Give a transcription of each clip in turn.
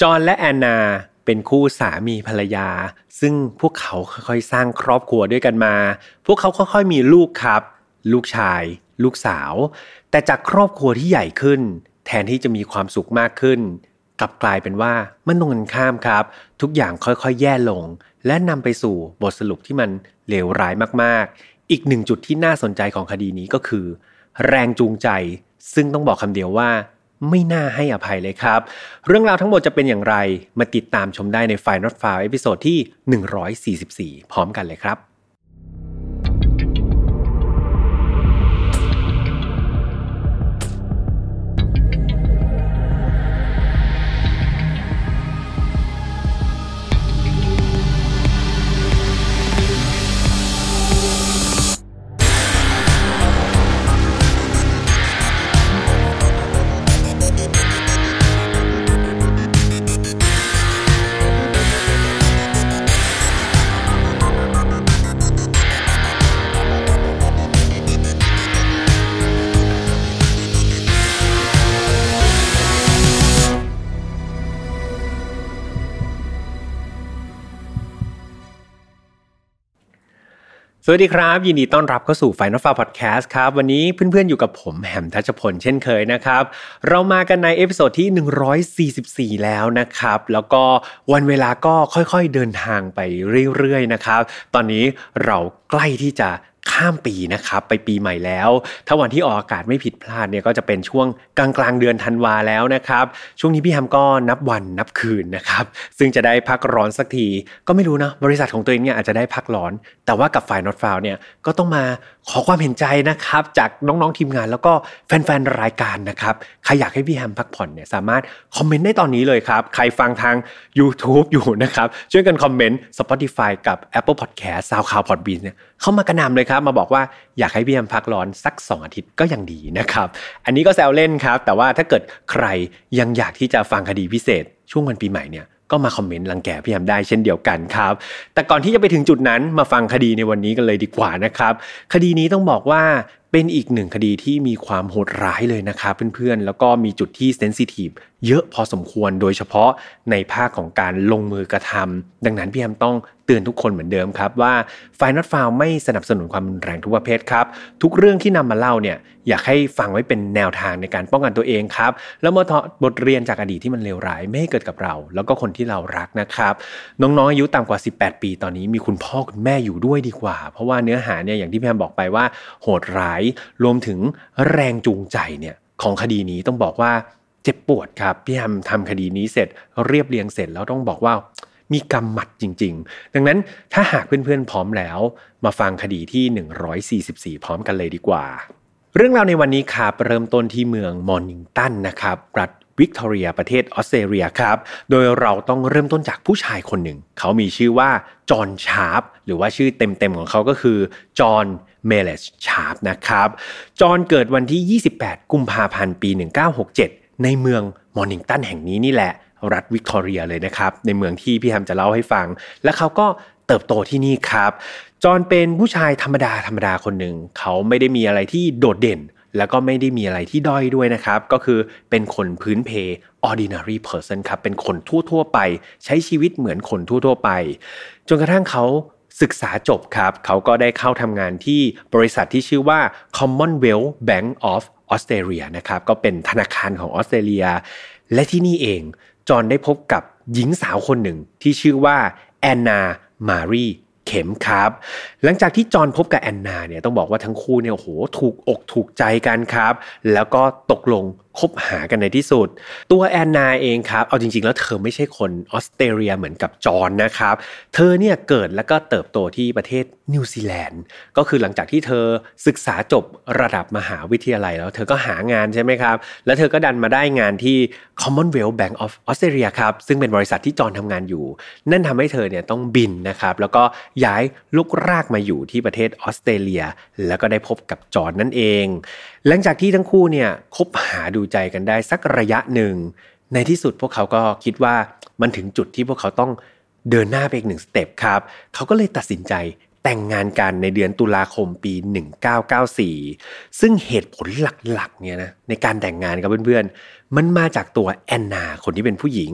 จอห์นและแอนนาเป็นคู่สามีภรรยา ซึ่งพวกเขาค่อยๆสร้างครอบครัวด้วยกันมา พวกเขาค่อยๆมีลูกครับ ลูกชาย ลูกสาว แต่จากครอบครัวที่ใหญ่ขึ้น แทนที่จะมีความสุขมากขึ้น กลับกลายเป็นว่ามันตรงกันข้ามครับ ทุกอย่างค่อยๆ แย่ลง และนำไปสู่บทสรุปที่มันเลวร้ายมากๆ อีกหนึ่งจุดที่น่าสนใจของคดีนี้ก็คือ แรงจูงใจ ซึ่งต้องบอกคำเดียวว่า ไม่น่าให้อภัยเลยครับ เรื่องราวทั้งหมดจะเป็นอย่างไร มาติดตามชมได้ใน Final File episode ที่ 144 พร้อมกันเลยครับ วัสดีครับ ยินดีต้อนรับเข้าสู่ Final File Podcast ครับ วันนี้เพื่อนๆ อยู่กับผมแฮมทัชพลเช่นเคยนะครับ เรามากันใน episode ที่ 144 แล้วนะครับ แล้วก็วันเวลาก็ค่อยๆเดินทางไปเรื่อยๆนะครับ ตอนนี้เราใกล้ที่จะ ข้ามปีนะครับไปปีใหม่แล้ว ถ้าวันที่ออกอากาศไม่ผิดพลาดเนี่ยก็จะเป็นช่วงกลางกลางเดือนธันวาแล้วนะครับ ช่วงนี้พี่แฮมก็นับวันนับคืนนะครับ ซึ่งจะได้พักร้อนสักที ก็ไม่รู้นะบริษัทของตัวเองเนี่ยอาจจะได้พักร้อน แต่ว่ากับฝ่ายนอตฟาวเนี่ยก็ต้องมาขอความเห็นใจนะครับ จากน้องๆทีมงานแล้วก็แฟนๆรายการนะครับใครอยากให้พี่แฮมพักผ่อนเนี่ยสามารถคอมเมนต์ได้ตอนนี้เลยครับใครฟังทาง YouTube อยู่นะครับช่วยกันคอมเมนต์ Spotify กับ Apple Podcast SoundCloud Podbean เนี่ย เข้ามากระนำเลยครับ มาบอกว่าอยากให้พี่แอมพักร้อนสัก 2 อาทิตย์ก็ยังดีนะครับ อันนี้ก็แซวเล่นครับ แต่ว่าถ้าเกิดใครยังอยากที่จะฟังคดีพิเศษ ช่วงวันปีใหม่เนี่ยก็มาคอมเมนต์รังแกพี่แอมได้เช่นเดียวกันครับ แต่ก่อนที่จะไปถึงจุดนั้นมาฟังคดีในวันนี้กันเลยดีกว่านะครับ คดีนี้ต้องบอกว่า เป็นอีกหนึ่งคดีที่มีความโหดร้ายเลยนะครับเพื่อนๆ แล้วก็มีจุดที่เซนซิทีฟเยอะพอสมควรโดยเฉพาะในภาคของการลงมือกระทำดังนั้นพี่แอมต้องเตือนทุกคนเหมือนเดิมครับว่าไฟนัดฟาวไม่สนับสนุนความรุนแรงทุกประเภทครับ ทุกเรื่องที่นำมาเล่าเนี่ยอยากให้ฟังไว้เป็นแนวทางในการป้องกันตัวเองครับแล้วมาบทเรียนจากอดีตที่มันเลวร้ายไม่ให้เกิดกับเรา แล้วก็คนที่เรารักนะครับ น้องๆอายุต่ำกว่า 18 ปีตอนนี้มีคุณพ่อคุณแม่อยู่ด้วยดีกว่า เพราะว่าเนื้อหาเนี่ยอย่างที่พี่แอมบอกไปว่าโหดร้ายรวมถึงแรงจูงใจเนี่ยของคดีนี้ต้องบอกว่าเจ็บปวดครับพี่แฮมทำคดีนี้เสร็จเรียบเรียงเสร็จแล้วต้องบอกว่ามีกำหมัดจริง ๆ ดังนั้นถ้าหากเพื่อนๆพร้อมแล้ว มาฟังคดีที่ 144 พร้อมกันเลยดีกว่า เรื่องราวในวันนี้ครับเริ่มต้นที่เมืองมอร์นิงตันนะครับรัฐวิกตอเรียประเทศออสเตรเลียครับ โดยเราต้องเริ่มต้นจากผู้ชายคนหนึ่ง เขามีชื่อว่าจอห์นชาร์ปหรือว่าชื่อเต็มๆของเขาก็คือจอห์น ไมลส์ ชาร์ปนะครับ จอห์นเกิดวันที่ 28 กุมภาพันธ์ ปี 1967 ในเมืองมอร์นิงตันแห่งนี้นี่แหละ รัฐวิกตอเรียเลยนะครับ ในเมืองที่พี่แฮมจะเล่าให้ฟัง และเขาก็เติบโตที่นี่ครับ จอห์นเป็นผู้ชายธรรมดาธรรมดาคนหนึ่ง เขาไม่ได้มีอะไรที่โดดเด่น แล้วก็ไม่ได้มีอะไรที่ด้อยด้วยนะครับ ก็คือเป็นคนพื้นเพ ordinary person ครับ เป็นคนทั่วๆไป ใช้ชีวิตเหมือนคนทั่วๆไป จนกระทั่งเขา ศึกษาจบครับเขาก็ได้เข้าทำงานที่บริษัทที่ชื่อว่า Commonwealth Bank of ออสเตรเลียนะครับก็เป็นธนาคารของออสเตรเลีย และที่นี่เองจอห์นได้พบกับหญิงสาวคนหนึ่งที่ชื่อว่าแอนนามารีเข็มครับ หลังจากที่จอห์นพบกับแอนนาเนี่ยต้องบอกว่าทั้งคู่เนี่ยโหถูกอกถูกใจกันครับ แล้วก็ตกลง คบหากันในที่สุด ตัวแอนนาเองครับ เอาจริง ๆ แล้วเธอไม่ใช่คนออสเตรเลียเหมือนกับจอนนะครับ เธอเนี่ยเกิดแล้วก็เติบโตที่ประเทศนิวซีแลนด์ ก็คือหลังจากที่เธอศึกษาจบระดับมหาวิทยาลัยแล้วเธอก็หางานใช่ไหมครับ แล้วเธอก็ดันมาได้งานที่ Commonwealth Bank of Australia ครับซึ่งเป็นบริษัทที่จอนทำงานอยู่ นั่นทำให้เธอเนี่ยต้องบินนะครับ แล้วก็ย้ายลุกรากมาอยู่ที่ประเทศออสเตรเลีย แล้วก็ได้พบกับจอนนั่นเองหลังจากที่ทั้งคู่เนี่ยคบหาดูใจกันได้สักระยะหนึ่ง ในที่สุดพวกเขาก็คิดว่ามันถึงจุดที่พวกเขาต้องเดินหน้าไปอีกหนึ่งสเต็ปครับเขาก็เลยตัดสินใจแต่งงานกันในเดือนตุลาคมปี 1994 ซึ่งเหตุผลหลักๆเนี่ยนะในการแต่งงานกับเพื่อนๆ มันมาจากตัวแอนนา คนที่เป็นผู้หญิง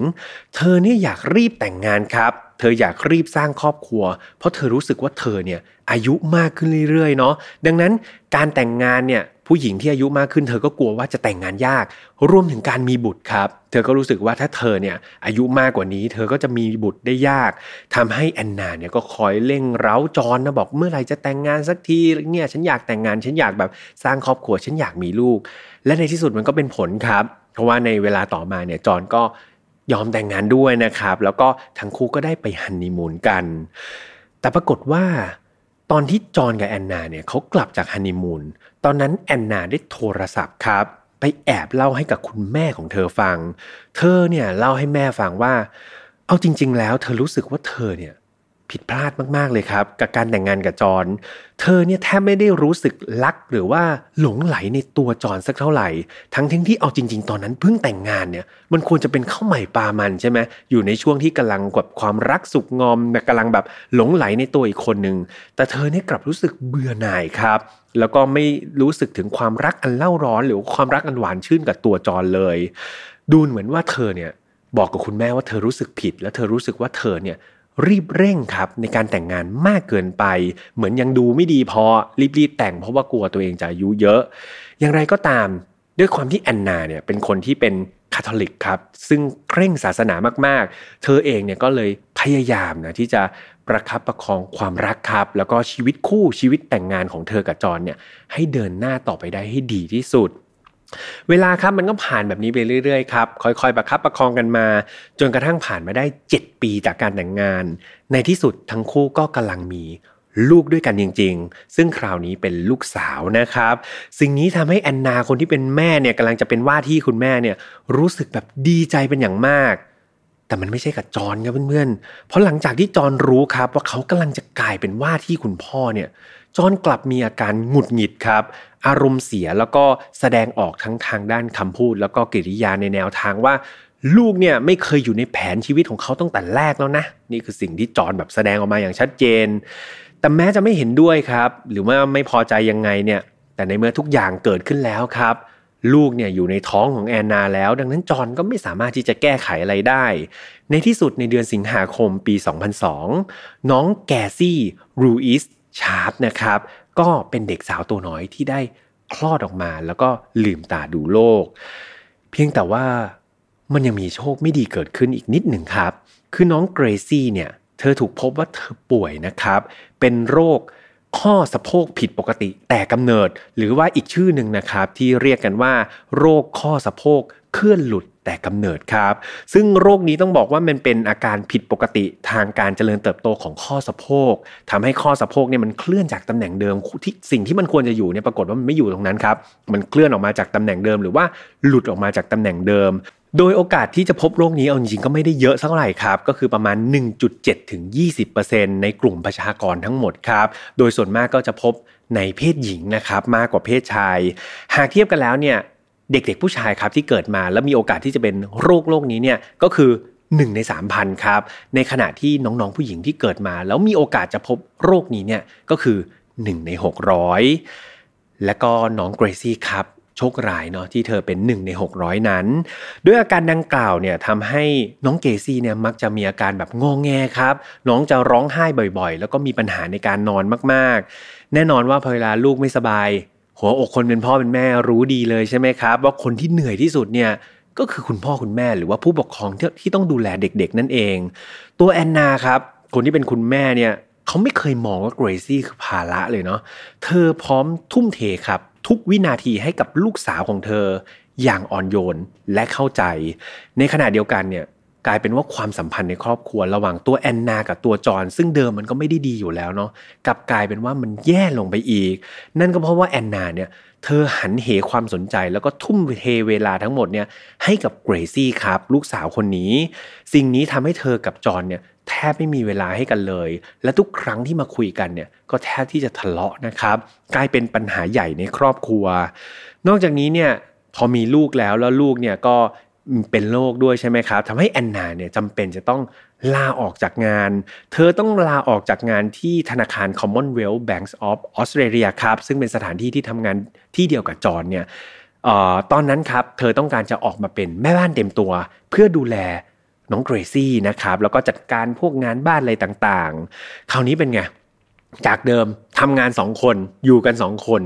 เธอเนี่ยอยากรีบแต่งงานครับ เธออยากรีบสร้างครอบครัว เพราะเธอรู้สึกว่าเธอเนี่ยอายุมากขึ้นเรื่อยๆเนาะ ดังนั้นการแต่งงานเนี่ย ผู้หญิงที่อายุมากขึ้นเธอก็กลัวว่าจะแต่งงานยาก รวมถึงการมีบุตรครับ เธอก็รู้สึกว่าถ้าเธอเนี่ยอายุมากกว่านี้ เธอก็จะมีบุตรได้ยากทำให้แอนนาเนี่ยก็คอยเร่งเร้าจอนนะบอกเมื่อไหร่จะแต่งงานสักทีเนี่ยฉันอยากแต่งงานฉันอยากแบบสร้างครอบครัวฉันอยากมีลูก และในที่สุดมันก็เป็นผลครับ เพราะว่าในเวลาต่อมาเนี่ยจอนก็ยอมแต่งงานด้วยนะครับ แล้วก็ทั้งคู่ก็ได้ไปฮันนีมูนกัน แต่ปรากฏว่า ตอนที่จอนกับแอนนาเนี่ยเขากลับจากฮันนีมูนตอนนั้นแอนนาได้โทรศัพท์ครับ ไปแอบเล่าให้กับคุณแม่ของเธอฟัง เธอเนี่ยเล่าให้แม่ฟังว่า เอาจริง ๆ แล้ว เธอรู้สึกว่าเธอเนี่ย ผิดพลาดมากๆเลยครับ กับการแต่งงานกับจอนเธอเนี่ยแทบไม่ได้รู้สึกรักหรือว่าหลงไหลในตัวจอนสักเท่าไหร่ ทั้งทั้งที่เอาจริง ๆ ตอนนั้นเพิ่งแต่งงานเนี่ยมันควรจะเป็นข้าวใหม่ปลามันใช่ไหมอยู่ในช่วงที่กำลังกับความรักสุกงอมกำลังแบบหลงไหลในตัวอีกคนหนึ่งแต่เธอเนี่ยกลับรู้สึกเบื่อหน่ายครับแล้วก็ไม่รู้สึกถึงความรักอันเล่าร้อน หรือความรักอันหวานชื่นกับตัวจอนเลย ดูเหมือนว่าเธอเนี่ยบอกกับคุณแม่ว่าเธอรู้สึกผิด และเธอรู้สึกว่าเธอเนี่ย รีบเร่งครับในการแต่งงานมากเกินไป เหมือนยังดูไม่ดีพอรีบๆแต่งเพราะว่ากลัวตัวเองจะอายุเยอะ อย่างไรก็ตามด้วยความที่แอนนาเนี่ยเป็นคนที่เป็นคาทอลิกครับ ซึ่งเคร่งศาสนามากๆ เธอเองเนี่ยก็เลยพยายามนะที่จะประคับประคองความรักครับ แล้วก็ชีวิตคู่ชีวิตแต่งงานของเธอกับจอนเนี่ยให้เดินหน้าต่อไปได้ให้ดีที่สุด เวลาครับมันก็ผ่านแบบนี้ไปเรื่อยๆครับค่อยๆประคับประคองกันมา จนกระทั่งผ่านมาได้ 7 ปีจากการแต่งงาน ในที่สุดทั้งคู่ก็กำลังมีลูกด้วยกันจริงๆ ซึ่งคราวนี้เป็นลูกสาวนะครับ สิ่งนี้ทำให้แอนนาคนที่เป็นแม่เนี่ยกำลังจะเป็นว่าที่คุณแม่เนี่ยรู้สึกแบบดีใจเป็นอย่างมาก แต่มันไม่ใช่กับจอนครับเพื่อนๆ เพราะหลังจากที่จอนรู้ครับว่าเขากำลังจะกลายเป็นว่าที่คุณพ่อเนี่ย จอนกลับมีอาการหงุดหงิดครับ อารมณ์เสียแล้วก็แสดงออกทั้งทางด้านคำพูด แล้วก็กิริยาในแนวทางว่า ลูกเนี่ยไม่เคยอยู่ในแผนชีวิตของเขาตั้งแต่แรกแล้วนะ นี่คือสิ่งที่จอนแบบแสดงออกมาอย่างชัดเจน แต่แม้จะไม่เห็นด้วยครับ หรือว่าไม่พอใจยังไงเนี่ย แต่ในเมื่อทุกอย่างเกิดขึ้นแล้วครับลูกเนี่ยอยู่ในท้องของแอนนาแล้ว ดังนั้นจอนก็ไม่สามารถที่จะแก้ไขอะไรได้ ในที่สุดในเดือนสิงหาคมปี 2002 น้องแกซี่รูอิส ชาร์ปนะครับก็เป็นเด็กสาวตัวน้อยที่ได้คลอดออกมาแล้วก็ลืมตาดูโลก เพียงแต่ว่ามันยังมีโชคไม่ดีเกิดขึ้นอีกนิดหนึ่งครับ คือน้องเกรซี่เนี่ย เธอถูกพบว่าเธอป่วยนะครับ เป็นโรคข้อสะโพกผิดปกติแต่กำเนิด หรือว่าอีกชื่อหนึ่งนะครับ ที่เรียกกันว่า โรคข้อสะโพกเคลื่อนหลุด แต่กำเนิดครับ ซึ่งโรคนี้ต้องบอกว่ามันเป็นอาการผิดปกติทางการเจริญเติบโตของข้อสะโพกทำให้ข้อสะโพกเนี่ยมันเคลื่อนจากตำแหน่งเดิมที่สิ่งที่มันควรจะอยู่เนี่ยปรากฏว่ามันไม่อยู่ตรงนั้นครับมันเคลื่อนออกมาจากตำแหน่งเดิม หรือว่าหลุดออกมาจากตำแหน่งเดิมโดยโอกาสที่จะพบโรคนี้เอาจริงๆก็ไม่ได้เยอะสักเท่าไหร่ครับ ก็คือประมาณ 1.7 ถึง 20%ในกลุ่มประชากรทั้งหมดครับ โดยส่วนมากก็จะพบในเพศหญิงนะครับมากกว่าเพศชาย หากเทียบกันแล้วเนี่ย เด็กๆผู้ชายครับที่เกิดมาแล้วมีโอกาสที่จะเป็นโรคโรคนี้เนี่ยก็คือ1ใน3,000ครับในขณะที่น้องๆผู้หญิงที่เกิดมา แล้วมีโอกาสจะพบโรคนี้เนี่ยก็คือ 1 ใน 600 และก็น้องเกรซี่ครับโชคร้ายเนาะที่เธอเป็น 1 ใน 600 นั้น ด้วยอาการดังกล่าวเนี่ยทำให้น้องเกซี่เนี่ยมักจะมีอาการแบบงองแงครับ น้องจะร้องไห้บ่อยๆ แล้วก็มีปัญหาในการนอนมากๆ แน่นอนว่าพอเวลาลูกไม่สบาย หัวอกคนเป็นพ่อเป็นแม่รู้ดีเลยใช่ไหมครับ ว่าคนที่เหนื่อยที่สุดเนี่ยก็คือคุณพ่อคุณแม่หรือว่าผู้ปกครองที่ที่ต้องดูแลเด็กๆ นั่นเอง ตัวแอนนาครับ คนที่เป็นคุณแม่เนี่ยเขาไม่เคยมองว่าเกรซี่คือภาระเลยเนาะเธอพร้อมทุ่มเทครับ ทุกวินาทีให้กับลูกสาวของเธออย่างอ่อนโยนและเข้าใจ ในขณะเดียวกันเนี่ย กลายเป็นว่าความสัมพันธ์ในครอบครัวระหว่างตัวแอนนา กับตัวจอนซึ่งเดิมมันก็ไม่ได้ดีอยู่แล้วเนาะกลับกลายเป็นว่ามันแย่ลงไปอีก นั่นก็เพราะว่าแอนนาเนี่ยเธอหันเหความสนใจแล้วก็ทุ่มเทเวลาทั้งหมดเนี่ยให้กับเกรซี่ครับ ลูกสาวคนนี้ สิ่งนี้ทำให้เธอกับจอนเนี่ยแทบไม่มีเวลาให้กันเลย และทุกครั้งที่มาคุยกันเนี่ยก็แทบที่จะทะเลาะนะครับ กลายเป็นปัญหาใหญ่ในครอบครัว นอกจากนี้เนี่ยพอมีลูกแล้วแล้วลูกเนี่ยก็ เป็นโรคด้วยใช่ไหมครับทำให้แอนนาเนี่ยจำเป็นจะต้องลาออกจากงาน เธอต้องลาออกจากงานที่ธนาคาร Commonwealth Banks of Australia ครับ ซึ่งเป็นสถานที่ที่ทำงานที่เดียวกับจอนเนี่ยออตอนนั้นครับ เธอต้องการจะออกมาเป็นแม่บ้านเต็มตัว เพื่อดูแลน้องเกรซี่นะครับ แล้วก็จัดการพวกงานบ้านอะไรต่างๆ คราวนี้เป็นไง จากเดิมทำงานสองคนอยู่กันสองคน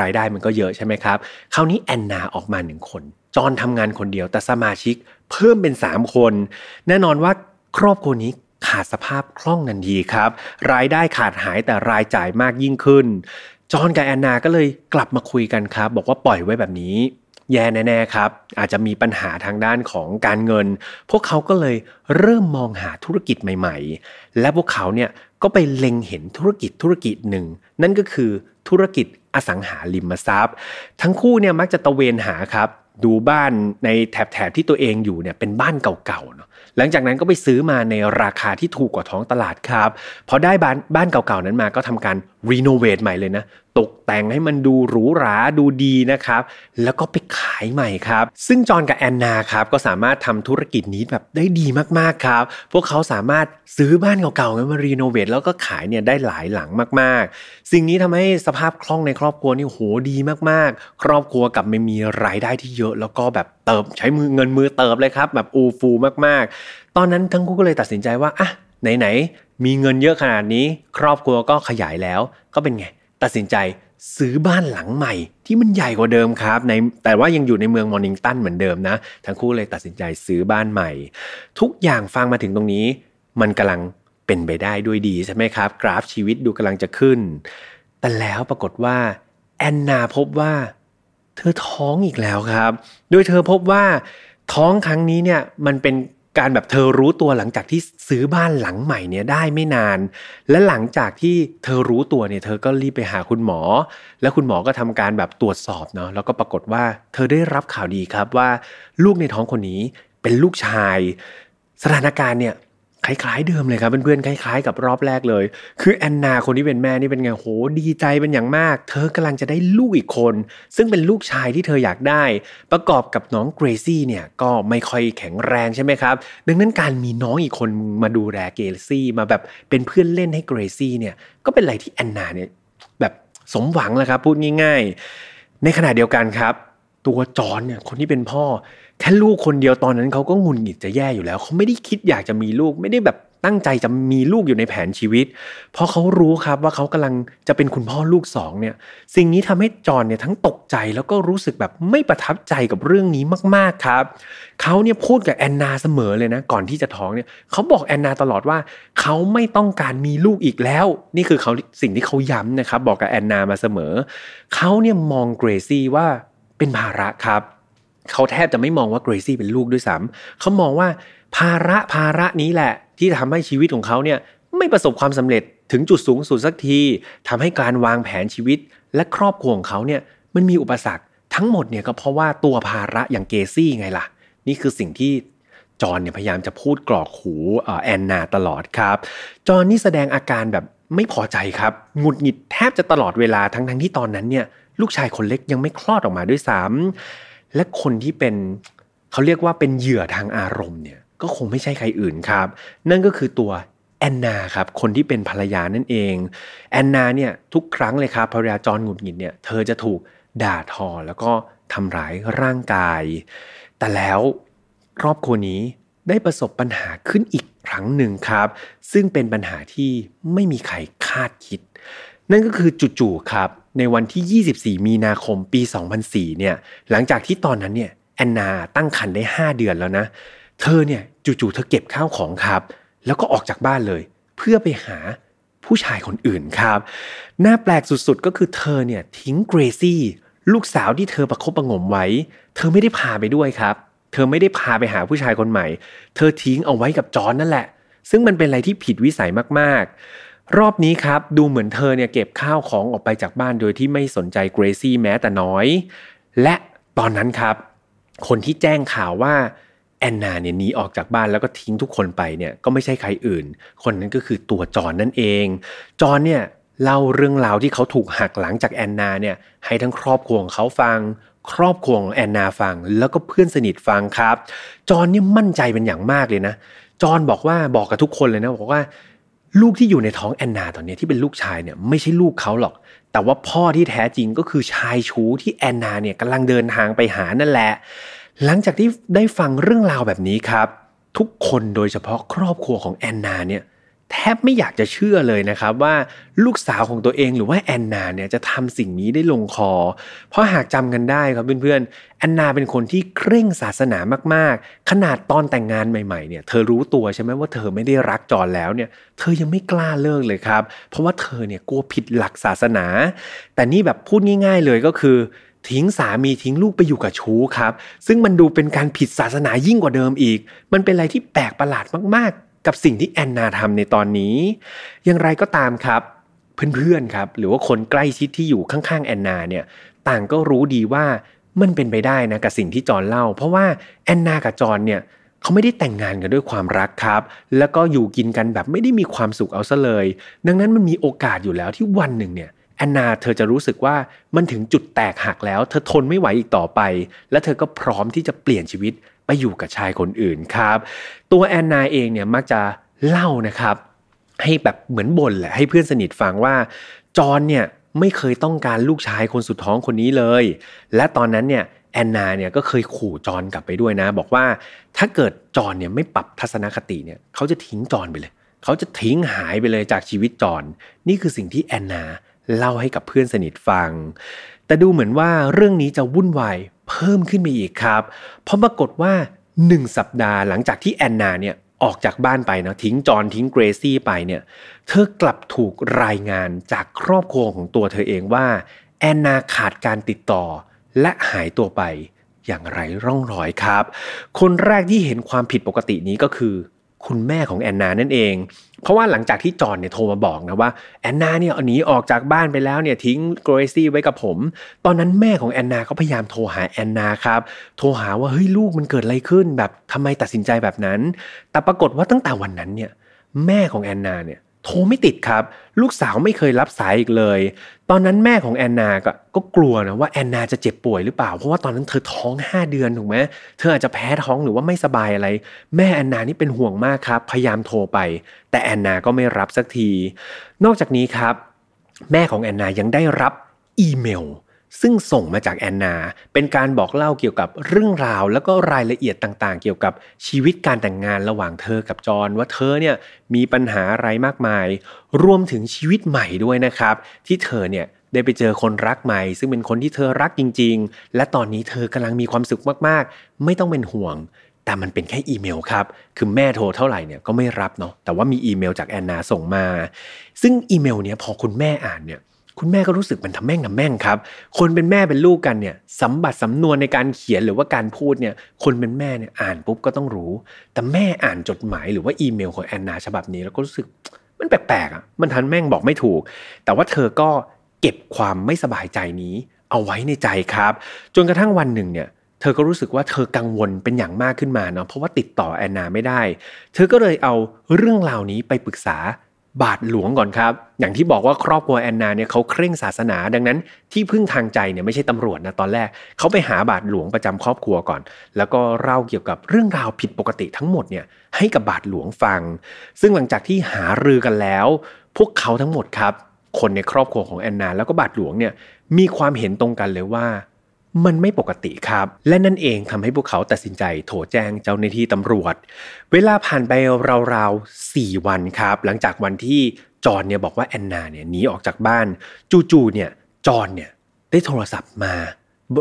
รายได้มันก็เยอะใช่ไหมครับ คราวนี้แอนนาออกมาหนึ่งคน จอนทำงานคนเดียวแต่สมาชิกเพิ่มเป็น 3 คน แน่นอนว่าครอบครัวนี้ขาดสภาพคล่องนันทีครับ รายได้ขาดหายแต่รายจ่ายมากยิ่งขึ้น จอนกับแอนนาก็เลยกลับมาคุยกันครับ บอกว่าปล่อยไว้แบบนี้ แย่แน่ๆครับ อาจจะมีปัญหาทางด้านของการเงิน พวกเขาก็เลยเริ่มมองหาธุรกิจใหม่ ๆ และพวกเขาเนี่ยก็ไปเล็งเห็นธุรกิจธุรกิจหนึ่ง นั่นก็คือธุรกิจอสังหาริมทรัพย์ ทั้งคู่เนี่ยมักจะตะเวนหาครับ ดูบ้านในแถบๆที่ตัวเองอยู่เนี่ยเป็นบ้านเก่าๆเนาะหลังจากนั้นก็ไปซื้อมาในราคาที่ถูกกว่าท้องตลาดครับพอได้บ้านบ้านเก่าๆนั้นมาก็ทำการรีโนเวทใหม่เลยนะ ตกแต่งให้มันดูหรูหราดูดีนะครับ แล้วก็ไปขายใหม่ครับ ซึ่งจอห์นกับแอนนาครับก็สามารถทำธุรกิจนี้แบบได้ดีมากๆครับ พวกเขาสามารถซื้อบ้านเก่าๆมารีโนเวทแล้วก็ขายเนี่ยได้หลายหลังมากๆ สิ่งนี้ทำให้สภาพคล่องในครอบครัวนี่โหดีมากๆ ครอบครัวกับไม่มีรายได้ที่เยอะแล้วก็แบบเติบใช้มือเงินมือเติบเลยครับ แบบอูฟูมากๆ ตอนนั้นทั้งคู่ก็เลยตัดสินใจว่าอะไหนๆมีเงินเยอะขนาดนี้ ครอบครัวก็ขยายแล้วก็เป็นไง ตัดสินใจซื้อบ้านหลังใหม่ที่มันใหญ่กว่าเดิมครับในแต่ว่ายังอยู่ในเมืองมอร์นิงตันเหมือนเดิมนะ ทั้งคู่เลยตัดสินใจซื้อบ้านใหม่ ทุกอย่างฟังมาถึงตรงนี้ มันกำลังเป็นไปได้ด้วยดีใช่ไหมครับ กราฟชีวิตดูกำลังจะขึ้น แต่แล้วปรากฏว่าแอนนาพบว่า เธอท้องอีกแล้วครับ โดยเธอพบว่าท้องครั้งนี้เนี่ยมันเป็น การแบบเธอรู้ตัวหลังจากที่ซื้อบ้านหลังใหม่เนี่ยได้ไม่นาน และหลังจากที่เธอรู้ตัวเนี่ย เธอก็รีบไปหาคุณหมอ และคุณหมอก็ทำการแบบตรวจสอบเนาะแล้วก็ปรากฏว่า เธอได้รับข่าวดีครับว่าลูกในท้องคนนี้เป็นลูกชาย สถานการณ์เนี่ย คล้ายๆเดิมเลยครับเพื่อนๆคล้ายๆกับรอบแรกเลย คือแอนนาคนที่เป็นแม่นี่เป็นไงโหดีใจเป็นอย่างมาก เธอกำลังจะได้ลูกอีกคน ซึ่งเป็นลูกชายที่เธออยากได้ ประกอบกับน้องเกรซี่เนี่ยก็ไม่ค่อยแข็งแรงใช่ไหมครับ ดังนั้นการมีน้องอีกคนมาดูแลเกรซี่มาแบบเป็นเพื่อนเล่นให้เกรซี่เนี่ยก็เป็นอะไรที่แอนนาเนี่ยแบบสมหวังแล้วครับพูดง่าย ๆ ในขณะเดียวกันครับ ตัวจอนเนี่ยคนที่เป็นพ่อแค่ลูกคนเดียวตอนนั้นเขาก็งุนหงิดจะแย่อยู่แล้วเขาไม่ได้คิดอยากจะมีลูก ไม่ได้แบบตั้งใจจะมีลูกอยู่ในแผนชีวิต เพราะเขารู้ครับว่าเขากำลังจะเป็นคุณพ่อลูกสองเนี่ย สิ่งนี้ทำให้จอนเนี่ยทั้งตกใจแล้วก็รู้สึกแบบไม่ประทับใจกับเรื่องนี้มากๆครับเขาเนี่ยพูดกับแอนนาเสมอเลยนะก่อนที่จะท้องเนี่ยเขาบอกแอนนาตลอดว่าเขาไม่ต้องการมีลูกอีกแล้ว นี่คือเขาสิ่งที่เขาย้ำนะครับบอกกับแอนนามาเสมอเขาเนี่ยมองเกรซี่ว่า เป็นภาระครับ เขาแทบจะไม่มองว่าเกรซี่เป็นลูกด้วยซ้ำเขามองว่าภาระภาระนี้แหละ ที่ทำให้ชีวิตของเขาเนี่ยไม่ประสบความสำเร็จถึงจุดสูงสุดสักทีทำให้การวางแผนชีวิต และครอบครัวของเขาเนี่ยมันมีอุปสรรคทั้งหมดเนี่ยก็เพราะว่าตัวภาระอย่างเกซี่ไงล่ะ นี่คือสิ่งที่จอนเนี่ยพยายามจะพูดกรอกหูแอนนาตลอดครับ จอนนี่แสดงอาการแบบไม่พอใจครับหงุดหงิดแทบจะตลอดเวลาทั้งทั้งที่ตอนนั้นเนี่ย ลูกชายคนเล็กยังไม่คลอดออกมาด้วยซ้ำและคนที่เป็นเขาเรียกว่าเป็นเหยื่อทางอารมณ์เนี่ยก็คงไม่ใช่ใครอื่นครับ นั่นก็คือตัวแอนนาครับคนที่เป็นภรรยานั่นเองแอนนาเนี่ยทุกครั้งเลยครับภรรยาจอนหงุดหงิดเนี่ยเธอจะถูกด่าทอแล้วก็ทำร้ายร่างกาย แต่แล้วครอบครัวนี้ได้ประสบปัญหาขึ้นอีกครั้งหนึ่งครับ ซึ่งเป็นปัญหาที่ไม่มีใครคาดคิด นั่นก็คือจู่ๆครับ ในวันที่ 24 มีนาคมปี 2004 เนี่ย หลังจากที่ตอนนั้นเนี่ยแอนนาตั้งครรภ์ได้ 5 เดือนแล้วนะ เธอเนี่ยจู่ๆเธอเก็บข้าวของครับ แล้วก็ออกจากบ้านเลย เพื่อไปหาผู้ชายคนอื่นครับหน้าแปลกสุดๆ ก็คือเธอเนี่ยทิ้งเกรซี่ลูกสาวที่เธอประคบประงมไว้ เธอไม่ได้พาไปด้วยครับ เธอไม่ได้พาไปหาผู้ชายคนใหม่ เธอทิ้งเอาไว้กับจอนนั่นแหละ ซึ่งมันเป็นอะไรที่ผิดวิสัยมากๆ รอบนี้ครับดูเหมือนเธอเนี่ยเก็บข้าวของออกไปจากบ้านโดยที่ไม่สนใจเกรซี่แม้แต่น้อย และตอนนั้นครับ คนที่แจ้งข่าวว่าแอนนาเนี่ยหนีออกจากบ้านแล้วก็ทิ้งทุกคนไปเนี่ยก็ไม่ใช่ใครอื่น คนนั้นก็คือตัวจอนนั่นเอง จอนเนี่ยเล่าเรื่องราวที่เขาถูกหักหลังจากแอนนาเนี่ยให้ทั้งครอบครัวของเขาฟัง ครอบครัวของแอนนาฟัง แล้วก็เพื่อนสนิทฟังครับ จอนเนี่ยมั่นใจเป็นอย่างมากเลยนะ จอนบอกว่าบอกกับทุกคนเลยนะบอกว่า ลูกที่อยู่ในท้องแอนนาตอนนี้ที่เป็นลูกชายเนี่ยไม่ใช่ลูกเขาหรอก แต่ว่าพ่อที่แท้จริงก็คือชายชู้ที่แอนนาเนี่ยกำลังเดินทางไปหานั่นแหละ หลังจากที่ได้ฟังเรื่องราวแบบนี้ครับ ทุกคนโดยเฉพาะครอบครัวของแอนนาเนี่ย แทบไม่อยากจะเชื่อเลยนะครับว่าลูกสาวของตัวเองหรือว่าแอนนาเนี่ยจะทำสิ่งนี้ได้ลงคอ เพราะหากจำกันได้ครับเพื่อนๆแอนนาเป็นคนที่เคร่งศาสนามากๆ ขนาดตอนแต่งงานใหม่ๆเนี่ยเธอรู้ตัวใช่ไหมว่าเธอไม่ได้รักจอนแล้วเนี่ยเธอยังไม่กล้าเลิกเลยครับ เพราะว่าเธอเนี่ยกลัวผิดหลักศาสนา แต่นี่แบบพูดง่าย ๆ เลยก็คือทิ้งสามีทิ้งลูกไปอยู่กับชู้ครับ ซึ่งมันดูเป็นการผิดศาสนายิ่งกว่าเดิมอีก มันเป็นอะไรที่แปลกประหลาดมาก กับสิ่งที่แอนนาทำในตอนนี้ อย่างไรก็ตามครับ เพื่อนๆครับหรือว่าคนใกล้ชิดที่อยู่ข้างๆแอนนาเนี่ยต่างก็รู้ดีว่ามันเป็นไปได้นะกับสิ่งที่จอนเล่า เพราะว่าแอนนากับจอนเนี่ยเขาไม่ได้แต่งงานกันด้วยความรักครับ แล้วก็อยู่กินกันแบบไม่ได้มีความสุขเอาซะเลย ดังนั้นมันมีโอกาสอยู่แล้วที่วันหนึ่งเนี่ยแอนนาเธอจะรู้สึกว่ามันถึงจุดแตกหักแล้ว เธอทนไม่ไหวอีกต่อไป และเธอก็พร้อมที่จะเปลี่ยนชีวิต ไปอยู่กับชายคนอื่นครับ ตัวแอนนาเองเนี่ยมักจะเล่านะครับ ให้แบบเหมือนบ่นแหละให้เพื่อนสนิทฟังว่าจอนเนี่ยไม่เคยต้องการลูกชายคนสุดท้องคนนี้เลย และตอนนั้นเนี่ยแอนนาเนี่ยก็เคยขู่จอนกลับไปด้วยนะ บอกว่าถ้าเกิดจอนเนี่ยไม่ปรับทัศนคติเนี่ยเขาจะทิ้งจอนไปเลย เขาจะทิ้งหายไปเลยจากชีวิตจอนนี่คือสิ่งที่แอนนาเล่าให้กับเพื่อนสนิทฟัง แต่ดูเหมือนว่าเรื่องนี้จะวุ่นวาย เพิ่มขึ้นไปอีกครับ เพราะปรากฏว่า 1 สัปดาห์หลังจากที่แอนนาเนี่ยออกจากบ้านไปนะทิ้งจอนทิ้งเกรซี่ไปเนี่ยเธอกลับถูกรายงานจากครอบครัวของตัวเธอเองว่า แอนนาขาดการติดต่อ และหายตัวไปอย่างไรร่องรอยครับ คนแรกที่เห็นความผิดปกตินี้ก็คือ คุณแม่ของแอนนานั่นเอง เพราะว่าหลังจากที่จอนเนี่ยโทรมาบอกนะว่าแอนนาเนี่ยหนีออกจากบ้านไปแล้วเนี่ยทิ้งเกรซี่ไว้กับผม ตอนนั้นแม่ของแอนนาก็พยายามโทรหาแอนนาครับ โทรหาว่าเฮ้ยลูกมันเกิดอะไรขึ้นแบบทำไมตัดสินใจแบบนั้น แต่ปรากฏว่าตั้งแต่วันนั้นเนี่ยแม่ของแอนนาเนี่ย โทรไม่ติดครับ ลูกสาวไม่เคยรับสายอีกเลย ตอนนั้นแม่ของแอนนาก็ก็กลัวนะว่าแอนนาจะเจ็บป่วยหรือเปล่า เพราะว่าตอนนั้นเธอท้อง 5 เดือนถูกไหมเธออาจจะแพ้ท้องหรือว่าไม่สบายอะไร แม่แอนนานี่เป็นห่วงมากครับ พยายามโทรไป แต่แอนนาก็ไม่รับสักที นอกจากนี้ครับ แม่ของแอนนายังได้รับอีเมล ซึ่งส่งมาจากแอนนา เป็นการบอกเล่าเกี่ยวกับเรื่องราว แล้วก็รายละเอียดต่างๆ เกี่ยวกับชีวิตการแต่งงานระหว่างเธอกับจอนว่าเธอเนี่ยมีปัญหาอะไรมากมาย รวมถึงชีวิตใหม่ด้วยนะครับ ที่เธอเนี่ยได้ไปเจอคนรักใหม่ ซึ่งเป็นคนที่เธอรักจริง ๆ และตอนนี้เธอกำลังมีความสุขมากๆ ไม่ต้องเป็นห่วงแต่มันเป็นแค่อีเมลครับ คือแม่โทรเท่าไหร่เนี่ยก็ไม่รับเนาะ แต่ว่ามีอีเมลจากแอนนาส่งมา ซึ่งอีเมลเนี้ยพอคุณแม่อ่านเนี่ย คุณแม่ก็รู้สึกมันทำแม่งทำแม่งครับ คนเป็นแม่เป็นลูกกันเนี่ยสัมบัติสำนวนในการเขียนหรือว่าการพูดเนี่ย คนเป็นแม่เนี่ยอ่านปุ๊บก็ต้องรู้ แต่แม่อ่านจดหมายหรือว่าอีเมลของแอนนาฉบับนี้แล้วก็รู้สึกมันแปลกๆอะ มันทันแม่งบอกไม่ถูก แต่ว่าเธอก็เก็บความไม่สบายใจนี้เอาไว้ในใจครับ จนกระทั่งวันหนึ่งเนี่ยเธอก็รู้สึกว่าเธอกังวลเป็นอย่างมากขึ้นมาเนาะเพราะว่าติดต่อแอนนาไม่ได้ เธอก็เลยเอาเรื่องราวนี้ไปปรึกษา บาทหลวงก่อนครับ อย่างที่บอกว่าครอบครัวแอนนาเนี่ยเขาเคร่งศาสนาดังนั้นที่พึ่งทางใจเนี่ยไม่ใช่ตำรวจนะตอนแรกเขาไปหาบาทหลวงประจำครอบครัวก่อน แล้วก็เล่าเกี่ยวกับเรื่องราวผิดปกติทั้งหมดเนี่ยให้กับบาทหลวงฟัง ซึ่งหลังจากที่หารือกันแล้ว พวกเขาทั้งหมดครับ คนในครอบครัวของแอนนา แล้วก็บาทหลวงเนี่ยมีความเห็นตรงกันเลยว่า มันไม่ปกติครับ และนั่นเองทำให้พวกเขาตัดสินใจโทรแจ้งเจ้าหน้าที่ตำรวจ เวลาผ่านไปราวๆสี่วันครับ หลังจากวันที่จอนเนี่ยบอกว่าแอนนาเนี่ยหนีออกจากบ้าน จู่ๆเนี่ยจอนเนี่ยได้โทรศัพท์มา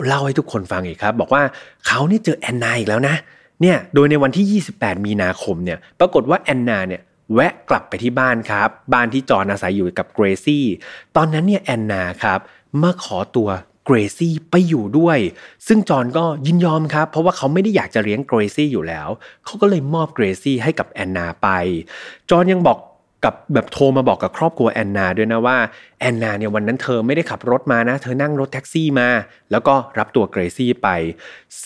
เล่าให้ทุกคนฟังอีกครับ บอกว่าเขาเนี่ยเจอแอนนาอีกแล้วนะเนี่ยโดยในวันที่ 28 มีนาคมเนี่ยปรากฏว่าแอนนาเนี่ยแวะกลับไปที่บ้านครับ บ้านที่จอนอาศัยอยู่กับเกรซี่ ตอนนั้นเนี่ยแอนนาครับมาขอตัว เกรซี่ไปอยู่ด้วย ซึ่งจอนก็ยินยอมครับ เพราะว่าเขาไม่ได้อยากจะเลี้ยงเกรซี่อยู่แล้ว เขาก็เลยมอบเกรซี่ให้กับแอนนาไป จอนยังบอกกับแบบโทรมาบอกกับครอบครัวแอนนาด้วยนะว่าแอนนาเนี่ยวันนั้นเธอไม่ได้ขับรถมานะ เธอนั่งรถแท็กซี่มา แล้วก็รับตัวเกรซี่ไป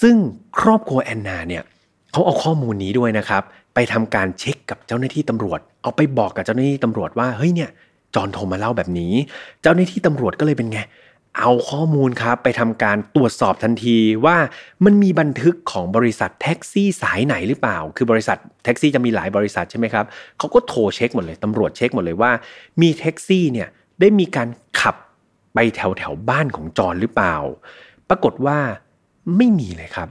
ซึ่งครอบครัวแอนนาเนี่ยเขาเอาข้อมูลนี้ด้วยนะครับ ไปทำการเช็คกับเจ้าหน้าที่ตำรวจ เอาไปบอกกับเจ้าหน้าที่ตำรวจว่าเฮ้ยเนี่ยจอนโทรมาเล่าแบบนี้ เจ้าหน้าที่ตำรวจก็เลยเป็นไง เอาข้อมูลครับไปทำการตรวจสอบทันทีว่ามันมีบันทึกของบริษัทแท็กซี่สายไหนหรือเปล่า คือบริษัทแท็กซี่จะมีหลายบริษัทใช่ไหมครับเขาก็โทรเช็คหมดเลยตำรวจเช็คหมดเลยว่า มีแท็กซี่เนี่ยได้มีการขับไปแถวแถวบ้านของจอนหรือเปล่า ปรากฏว่าไม่มีเลยครับ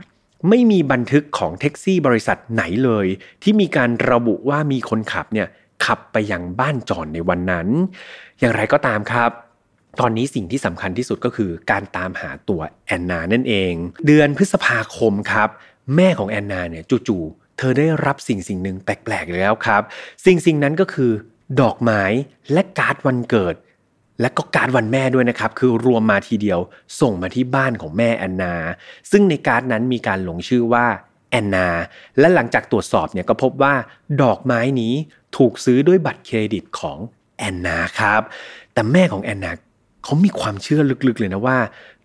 ไม่มีบันทึกของแท็กซี่บริษัทไหนเลย ที่มีการระบุว่ามีคนขับเนี่ยขับไปยังบ้านจอนในวันนั้น อย่างไรก็ตามครับ ตอนนี้สิ่งที่สำคัญที่สุดก็คือการตามหาตัวแอนนานั่นเอง เดือนพฤษภาคมครับ แม่ของแอนนาเนี่ยจู่ๆเธอได้รับสิ่งสิ่งหนึ่งแปลกๆแล้วครับ สิ่งสิ่งนั้นก็คือ ดอกไม้และการ์ดวันเกิด และก็การ์ดวันแม่ด้วยนะครับ คือรวมมาทีเดียวส่งมาที่บ้านของแม่แอนนา ซึ่งในการ์ดนั้นมีการลงชื่อว่าแอนนาและหลังจากตรวจสอบเนี่ยก็พบว่าดอกไม้นี้ถูกซื้อด้วยบัตรเครดิตของแอนนาครับ แต่แม่ของแอนนา เขามีความเชื่อลึกๆเลยนะว่า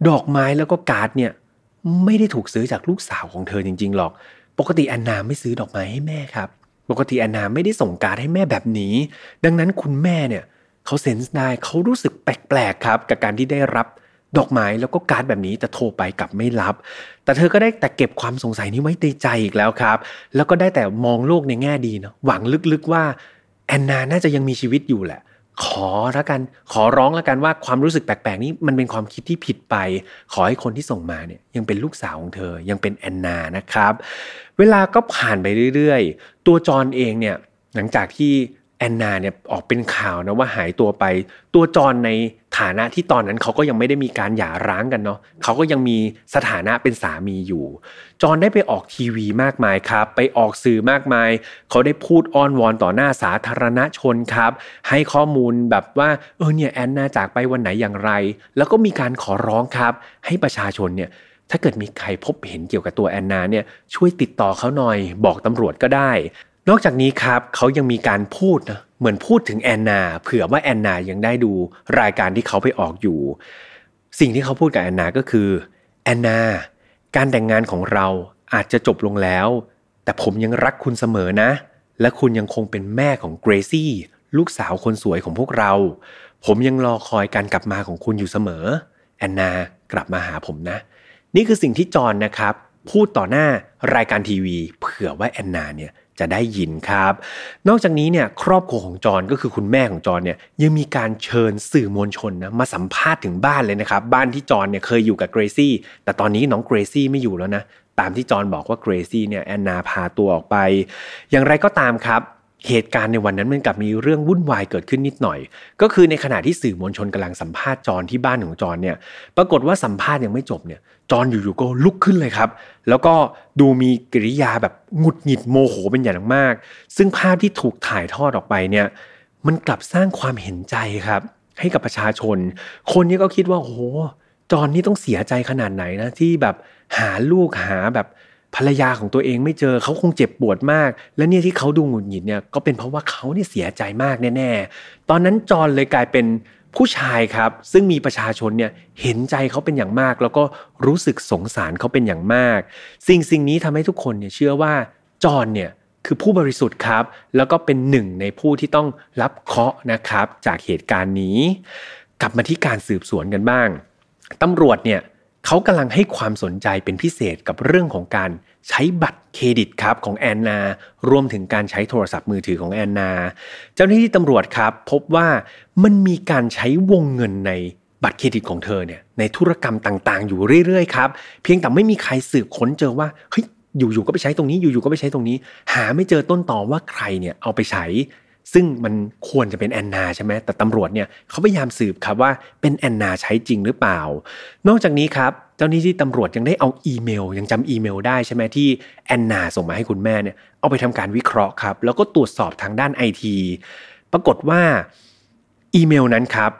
ดอกไม้แล้วก็การ์ดเนี่ยไม่ได้ถูกซื้อจากลูกสาวของเธอจริง ๆ หรอก ปกติแอนนาไม่ซื้อดอกไม้ให้แม่ครับ ปกติแอนนาไม่ได้ส่งการ์ดให้แม่แบบนี้ ดังนั้นคุณแม่เนี่ยเขา sense ได้เขารู้สึกแปลกๆครับ กับการที่ได้รับดอกไม้แล้วก็การ์ดแบบนี้แต่โทรไปกลับไม่รับ แต่เธอก็ได้แต่เก็บความสงสัยนี้ไว้ในใจอีกแล้วครับ แล้วก็ได้แต่มองโลกในแง่ดีเนาะหวังลึกๆว่าแอนนาน่าจะยังมีชีวิตอยู่แหละ ขอละกันขอร้องละกันว่าความรู้สึกแปลกๆนี้มันเป็นความคิดที่ผิดไป ขอให้คนที่ส่งมาเนี่ยยังเป็นลูกสาวของเธอยังเป็นแอนนานะครับ เวลาก็ผ่านไปเรื่อยๆ ตัวจอนเองเนี่ยหลังจากที่ แอนนาเนี่ยออกเป็นข่าวนะว่าหายตัวไป ตัวจอนในฐานะที่ตอนนั้นเขาก็ยังไม่ได้มีการหย่าร้างกันเนาะเขาก็ยังมีสถานะเป็นสามีอยู่ จอนได้ไปออกทีวีมากมายครับ ไปออกสื่อมากมาย เขาได้พูดอ้อนวอนต่อหน้าสาธารณชนครับ ให้ข้อมูลแบบว่าเออเนี่ยแอนนาจากไปวันไหนอย่างไร แล้วก็มีการขอร้องครับ ให้ประชาชนเนี่ยถ้าเกิดมีใครพบเห็นเกี่ยวกับตัวแอนนาเนี่ยช่วยติดต่อเขาหน่อย บอกตำรวจก็ได้ นอกจากนี้ครับเขายังมีการพูดนะเหมือนพูดถึงแอนนาเผื่อว่าแอนนายังได้ดูรายการที่เขาไปออกอยู่ สิ่งที่เขาพูดกับแอนนาก็คือแอนนาการแต่งงานของเราอาจจะจบลงแล้ว แต่ผมยังรักคุณเสมอนะ และคุณยังคงเป็นแม่ของเกรซี่ลูกสาวคนสวยของพวกเรา ผมยังรอคอยการกลับมาของคุณอยู่เสมอ แอนนากลับมาหาผมนะ นี่คือสิ่งที่จอนนะครับ พูดต่อหน้ารายการทีวี เผื่อว่าแอนนาเนี่ย จะได้ยินครับ นอกจากนี้เนี่ยครอบครัวของจอนก็คือคุณแม่ของจอนเนี่ยยังมีการเชิญสื่อมวลชนนะมาสัมภาษณ์ถึงบ้านเลยนะครับ บ้านที่จอนเนี่ยเคยอยู่กับเกรซี่ แต่ตอนนี้น้องเกรซี่ไม่อยู่แล้วนะตามที่จอนบอกว่าเกรซี่เนี่ยแอนนาพาตัวออกไป อย่างไรก็ตามครับ เหตุการณ์ในวันนั้นมันกลับมีเรื่องวุ่นวายเกิดขึ้นนิดหน่อย ก็คือในขณะที่สื่อมวลชนกำลังสัมภาษณ์จอนที่บ้านของจอนเนี่ยปรากฏว่าสัมภาษณ์ยังไม่จบเนี่ยจอนอยู่ๆก็ลุกขึ้นเลยครับ แล้วก็ดูมีกิริยาแบบหงุดหงิดโมโหเป็นอย่างมาก ซึ่งภาพที่ถูกถ่ายทอดออกไปเนี่ยมันกลับสร้างความเห็นใจครับ ให้กับประชาชน คนนี้ก็คิดว่าโอ้โหจอนนี่ต้องเสียใจขนาดไหนนะที่แบบหาลูกหาแบบ ภรรยาของตัวเองไม่เจอเขาคงเจ็บปวดมาก และเนี่ยที่เขาดูหงุดหงิดเนี่ยก็เป็นเพราะว่าเขาเนี่ยเสียใจมากแน่ๆตอนนั้นจอนเลยกลายเป็นผู้ชายครับ ซึ่งมีประชาชนเนี่ยเห็นใจเขาเป็นอย่างมาก แล้วก็รู้สึกสงสารเขาเป็นอย่างมาก สิ่งสิ่งนี้ทำให้ทุกคนเนี่ยเชื่อว่าจอนเนี่ยคือผู้บริสุทธิ์ครับ แล้วก็เป็นหนึ่งในผู้ที่ต้องรับเคราะห์นะครับ จากเหตุการณ์นี้ กลับมาที่การสืบสวนกันบ้างตำรวจเนี่ย เขากำลังให้ความสนใจเป็นพิเศษกับเรื่องของการใช้บัตรเครดิตครับของแอนนา รวมถึงการใช้โทรศัพท์มือถือของแอนนา เจ้าหน้าที่ตำรวจครับ พบว่ามันมีการใช้วงเงินในบัตรเครดิตของเธอเนี่ยในธุรกรรมต่างๆ อยู่เรื่อยๆครับเพียงแต่ไม่มีใครสืบค้นเจอว่าเฮ้ยอยู่ๆก็ไปใช้ตรงนี้อยู่ๆก็ไปใช้ตรงนี้ หาไม่เจอต้นตอว่าใครเนี่ยเอาไปใช้ ซึ่งมันควรจะเป็นแอนนาใช่ไหมแต่ตำรวจเนี่ยเขาพยายามสืบครับว่าเป็นแอนนาใช้จริงหรือเปล่า นอกจากนี้ครับเจ้าหน้าที่ตำรวจยังได้เอาอีเมล ยังจำอีเมลได้ใช่ไหมที่แอนนาส่งมาให้คุณแม่เนี่ยเอาไปทำการวิเคราะห์ครับแล้วก็ตรวจสอบทางด้านไอทีปรากฏว่าอีเมลนั้นครับ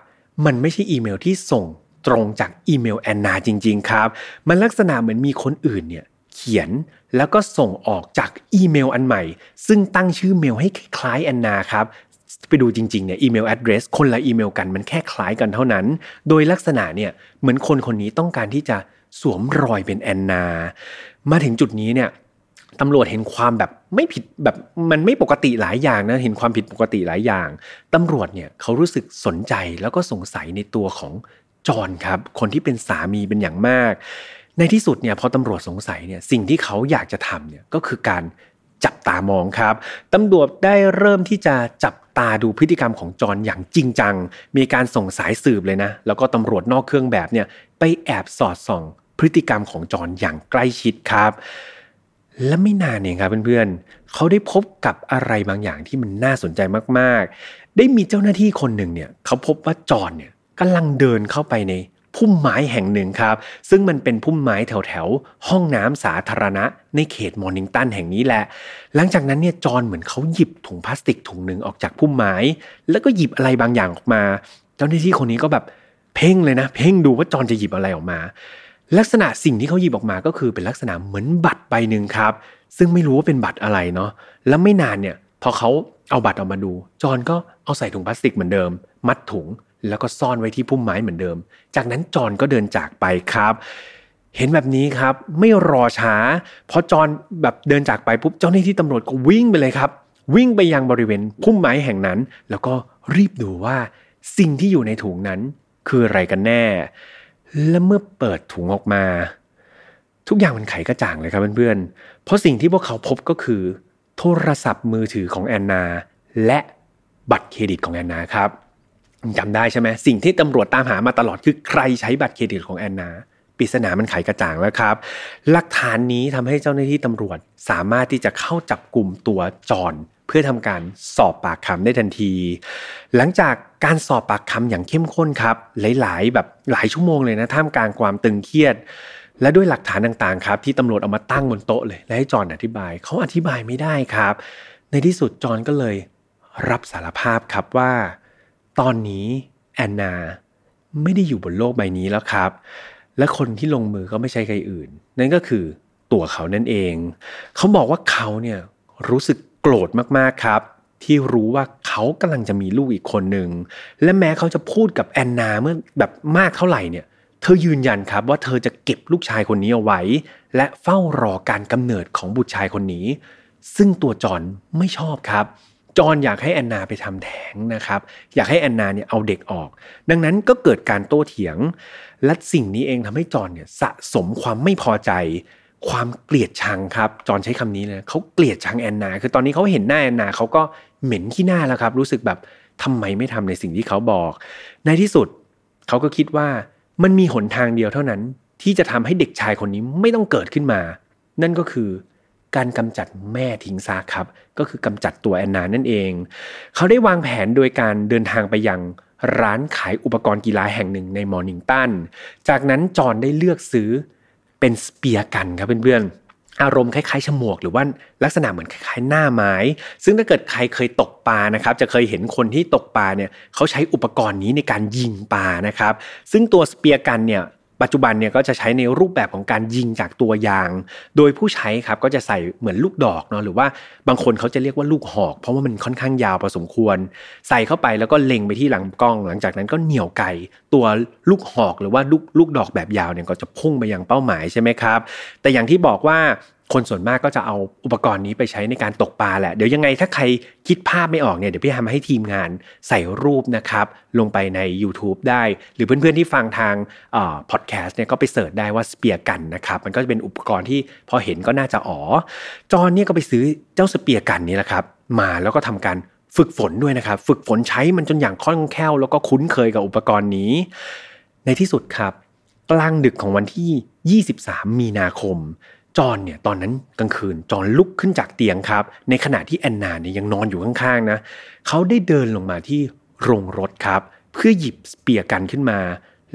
มันไม่ใช่อีเมลที่ส่งตรงจากอีเมลแอนนาจริง ๆ ครับ มันลักษณะเหมือนมีคนอื่นเนี่ยเขียน แล้วก็ส่งออกจากอีเมลอันใหม่ ซึ่งตั้งชื่อเมลให้คล้ายแอนนาครับไปดูจริงๆเนี่ย email address คนละอีเมลกันมันแค่คล้ายกันเท่านั้น โดยลักษณะเนี่ยเหมือนคนคนนี้ต้องการที่จะสวมรอยเป็นแอนนา มาถึงจุดนี้เนี่ยตำรวจเห็นความแบบไม่ผิดแบบมันไม่ปกติหลายอย่างนะเห็นความผิดปกติหลายอย่างตำรวจเนี่ยเขารู้สึกสนใจแล้วก็สงสัยในตัวของจอห์นครับ คนที่เป็นสามีเป็นอย่างมาก ในที่สุดเนี่ยพอตำรวจสงสัยเนี่ยสิ่งที่เขาอยากจะทำเนี่ยก็คือการจับตามองครับตำรวจได้เริ่มที่จะจับตาดูพฤติกรรมของจอนอย่างจริงจัง มีการส่งสายสืบเลยนะ แล้วก็ตำรวจนอกเครื่องแบบเนี่ยไปแอบสอดส่อง พฤติกรรมของจอนอย่างใกล้ชิดครับ และไม่นานเองครับเพื่อนๆเขาได้พบกับอะไรบางอย่างที่มันน่าสนใจมากๆ ได้มีเจ้าหน้าที่คนหนึ่งเนี่ยเขาพบว่าจอนเนี่ยกำลังเดินเข้าไปใน พุ่มไม้แห่งหนึ่งครับ ซึ่งมันเป็นพุ่มไม้แถวแถวห้องน้ำสาธารณะ ในเขตมอร์นิงตันแห่งนี้แหละ หลังจากนั้นเนี่ยจอนเหมือนเขาหยิบถุงพลาสติกถุงหนึ่งออกจากพุ่มไม้ แล้วก็หยิบอะไรบางอย่างออกมา เจ้าหน้าที่คนนี้ก็แบบเพ่งเลยนะ เพ่งดูว่าจอนจะหยิบอะไรออกมา ลักษณะสิ่งที่เขาหยิบออกมาก็คือเป็นลักษณะเหมือนบัตรใบหนึ่งครับ ซึ่งไม่รู้ว่าเป็นบัตรอะไรเนาะแล้วไม่นานเนี่ยพอเขาเอาบัตรออกมาดู จอนก็เอาใส่ถุงพลาสติกเหมือนเดิม มัดถุง แล้วก็ซ่อนไว้ที่พุ่มไม้เหมือนเดิม จากนั้นจอนก็เดินจากไปครับ เห็นแบบนี้ครับ ไม่รอช้าพอจอนแบบเดินจากไปปุ๊บเจ้าหน้าที่ตำรวจก็วิ่งไปเลยครับ วิ่งไปยังบริเวณพุ่มไม้แห่งนั้น แล้วก็รีบดูว่าสิ่งที่อยู่ในถุงนั้น คืออะไรกันแน่ และเมื่อเปิดถุงออกมา ทุกอย่างมันไขกระจ่างเลยครับเพื่อนๆ เพราะสิ่งที่พวกเขาพบก็คือ โทรศัพท์มือถือของแอนนา และบัตรเครดิตของแอนนาครับ จำได้ใช่ไหมสิ่งที่ตำรวจตามหามาตลอดคือใครใช้บัตรเครดิตของแอนนาปริศนามันไขกระจ่างแล้วครับ หลักฐานนี้ทำให้เจ้าหน้าที่ตำรวจสามารถที่จะเข้าจับกลุ่มตัวจอนเพื่อทำการสอบปากคำได้ทันที หลังจากการสอบปากคำอย่างเข้มข้นครับ หลายๆ แบบหลายชั่วโมงเลยนะท่ามกลางความตึงเครียด และด้วยหลักฐานต่างๆ ครับ ที่ตำรวจเอามาตั้งบนโต๊ะเลย และให้จอนอธิบายเขาอธิบายไม่ได้ครับ ในที่สุดจอนก็เลยรับสารภาพครับว่า ตอนนี้แอนนาไม่ได้อยู่บนโลกใบนี้แล้วครับ และคนที่ลงมือก็ไม่ใช่ใครอื่น นั่นก็คือตัวเขานั่นเอง เขาบอกว่าเขาเนี่ยรู้สึกโกรธมากๆครับ ที่รู้ว่าเขากำลังจะมีลูกอีกคนหนึ่งและแม้เขาจะพูดกับแอนนาเมื่อแบบมากเท่าไหร่เนี่ยเธอยืนยันครับว่าเธอจะเก็บลูกชายคนนี้เอาไว้ และเฝ้ารอการกำเนิดของบุตรชายคนนี้ ซึ่งตัวจอนไม่ชอบครับ จอนอยากให้แอนนาไปทำแท้งนะครับ อยากให้แอนนาเนี่ยเอาเด็กออก ดังนั้นก็เกิดการโต้เถียง และสิ่งนี้เองทำให้จอนเนี่ยสะสมความไม่พอใจ ความเกลียดชังครับ จอนใช้คำนี้เลยเขาเกลียดชังแอนนา คือตอนนี้เขาเห็นหน้าแอนนาเขาก็เหม็นขี้หน้าแล้วครับ รู้สึกแบบทำไมไม่ทำในสิ่งที่เขาบอก ในที่สุดเขาก็คิดว่ามันมีหนทางเดียวเท่านั้น ที่จะทำให้เด็กชายคนนี้ไม่ต้องเกิดขึ้นมา นั่นก็คือ การกำจัดแม่ทิ้งซากครับ ก็คือกำจัดตัวแอนนานั่นเอง เขาได้วางแผนโดยการเดินทางไปยังร้านขายอุปกรณ์กีฬาแห่งหนึ่งในมอร์นิงตัน จากนั้นจอนได้เลือกซื้อเป็นสเปียร์กันครับเพื่อนๆ อารมณ์คล้ายๆฉมวก หรือว่าลักษณะเหมือนคล้ายๆหน้าไม้ ซึ่งถ้าเกิดใครเคยตกปลานะครับจะเคยเห็นคนที่ตกปลาเนี่ยเขาใช้อุปกรณ์นี้ในการยิงปลานะครับ ซึ่งตัวสเปียร์กันเนี่ย ปัจจุบันเนี่ยก็จะใช้ในรูปแบบของการยิงจากตัวยาง โดยผู้ใช้ครับก็จะใส่เหมือนลูกดอกเนาะหรือว่าบางคนเขาจะเรียกว่าลูกหอก เพราะว่ามันค่อนข้างยาวพอสมควร ใส่เข้าไปแล้วก็เล็งไปที่หลังกล้อง หลังจากนั้นก็เหนี่ยวไกตัวลูกหอกหรือว่าลูกลูกดอกแบบยาวเนี่ยก็จะพุ่งไปยังเป้าหมายใช่ไหมครับ แต่อย่างที่บอกว่า คนส่วนมากก็จะเอาอุปกรณ์นี้ไปใช้ในการตกปลาแหละ เดี๋ยวยังไงถ้าใครคิดภาพไม่ออกเนี่ยเดี๋ยวพี่ทำให้ทีมงานใส่รูปนะครับ ลงไปใน YouTube ได้ หรือเพื่อนๆที่ฟังทางพอดแคสต์เนี่ยก็ไป search ได้ว่า speargun นะครับ มันก็จะเป็นอุปกรณ์ที่พอเห็นก็น่าจะอ๋อ จอนเนี่ยก็ไปซื้อเจ้า speargun นี้แหละครับมาแล้วก็ทำการฝึกฝนด้วยนะครับ ฝึกฝนใช้มันจนอย่างคล่องแคล่วแล้วก็คุ้นเคยกับอุปกรณ์นี้ ในที่สุดครับ กลางดึกของวันที่ 23 มีนาคม จอนเนี่ยตอนนั้นกลางคืนจอนลุกขึ้นจากเตียงครับ ในขณะที่แอนนาเนี่ยยังนอนอยู่ข้างๆนะเขาได้เดินลงมาที่โรงรถครับ เพื่อหยิบเปียกันขึ้นมา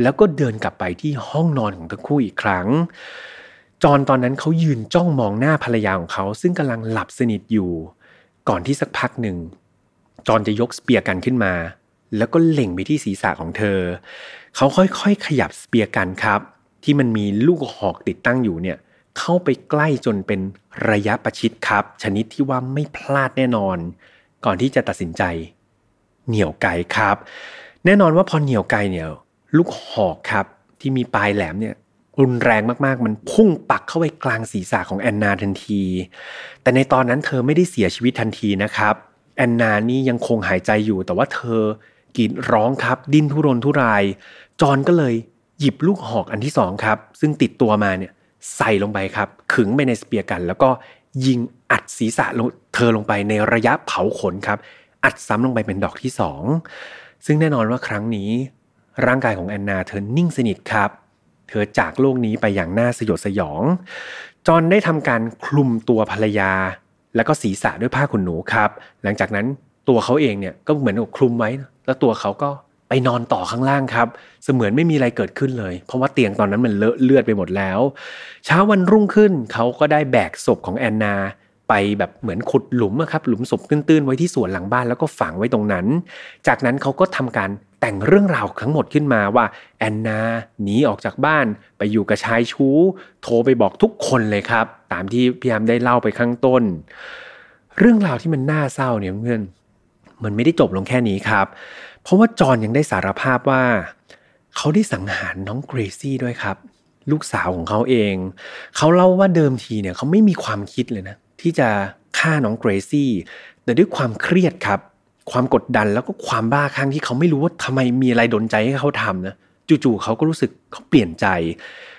แล้วก็เดินกลับไปที่ห้องนอนของทั้งคู่อีกครั้ง จอนตอนนั้นเขายืนจ้องมองหน้าภรรยาของเขา ซึ่งกำลังหลับสนิทอยู่ ก่อนที่สักพักหนึ่ง จอนจะยกสเปียกันขึ้นมา แล้วก็เล็งไปที่ศีรษะของเธอ เขาค่อยๆขยับสเปียกันครับ ที่มันมีลูกหอกติดตั้งอยู่เนี่ย เข้าไปใกล้จนเป็นระยะประชิดครับ ชนิดที่ว่าไม่พลาดแน่นอน ก่อนที่จะตัดสินใจ เหนี่ยวไก่ครับ แน่นอนว่าพอเหนี่ยวไก่เนี่ยลูกหอกครับที่มีปลายแหลมเนี่ยรุนแรงมากๆ มันพุ่งปักเข้าไปกลางศีรษะของแอนนาทันที แต่ในตอนนั้นเธอไม่ได้เสียชีวิตทันทีนะครับ แอนนานี่ยังคงหายใจอยู่ แต่ว่าเธอกรีดร้องครับ ดิ้นทุรนทุราย จอนก็เลยหยิบลูกหอกอันที่สองครับ ซึ่งติดตัวมาเนี่ย ใส่ลงไปครับขึงไปในสเปียร์กัน แล้วก็ยิงอัดศีรษะเธอลงไปในระยะเผาขนครับ อัดซ้ำลงไปเป็นดอกที่สองซึ่งแน่นอนว่าครั้งนี้ ร่างกายของแอนนาเธอนิ่งสนิทครับ เธอจากโลกนี้ไปอย่างน่าสยดสยอง จอนได้ทำการคลุมตัวภรรยา แล้วก็ศีรษะด้วยผ้าขนหนูครับ หลังจากนั้นตัวเขาเองเนี่ยก็เหมือนกับคลุมไว้ แล้วตัวเขาก็ ไปนอนต่อข้างล่างครับ เสมือนไม่มีอะไรเกิดขึ้นเลย เพราะว่าเตียงตอนนั้นมันเลอะเลือดไปหมดแล้ว เช้าวันรุ่งขึ้นเขาก็ได้แบกศพของแอนนาไปแบบเหมือนขุดหลุมครับหลุมศพตื้นๆไว้ที่สวนหลังบ้านแล้วก็ฝังไว้ตรงนั้น จากนั้นเขาก็ทำการแต่งเรื่องราวทั้งหมดขึ้นมาว่าแอนนาหนีออกจากบ้านไปอยู่กับชายชู้ โทรไปบอกทุกคนเลยครับ ตามที่พี่ยามได้เล่าไปข้างต้น เรื่องราวที่มันน่าเศร้าเนี่ยเพื่อนมันไม่ได้จบลงแค่นี้ครับเพราะว่าจอนยังได้สารภาพว่า เขาได้สังหารน้องเกรซี่ด้วยครับ ลูกสาวของเขาเอง เขาเล่าว่าเดิมทีเนี่ยเขาไม่มีความคิดเลยนะ ที่จะฆ่าน้องเกรซี่ แต่ด้วยความเครียดครับ ความกดดันแล้วก็ความบ้าคลั่งที่เขาไม่รู้ว่าทำไมมีอะไรดนใจให้เขาทำนะจู่ๆเขาก็รู้สึกเขาเปลี่ยนใจ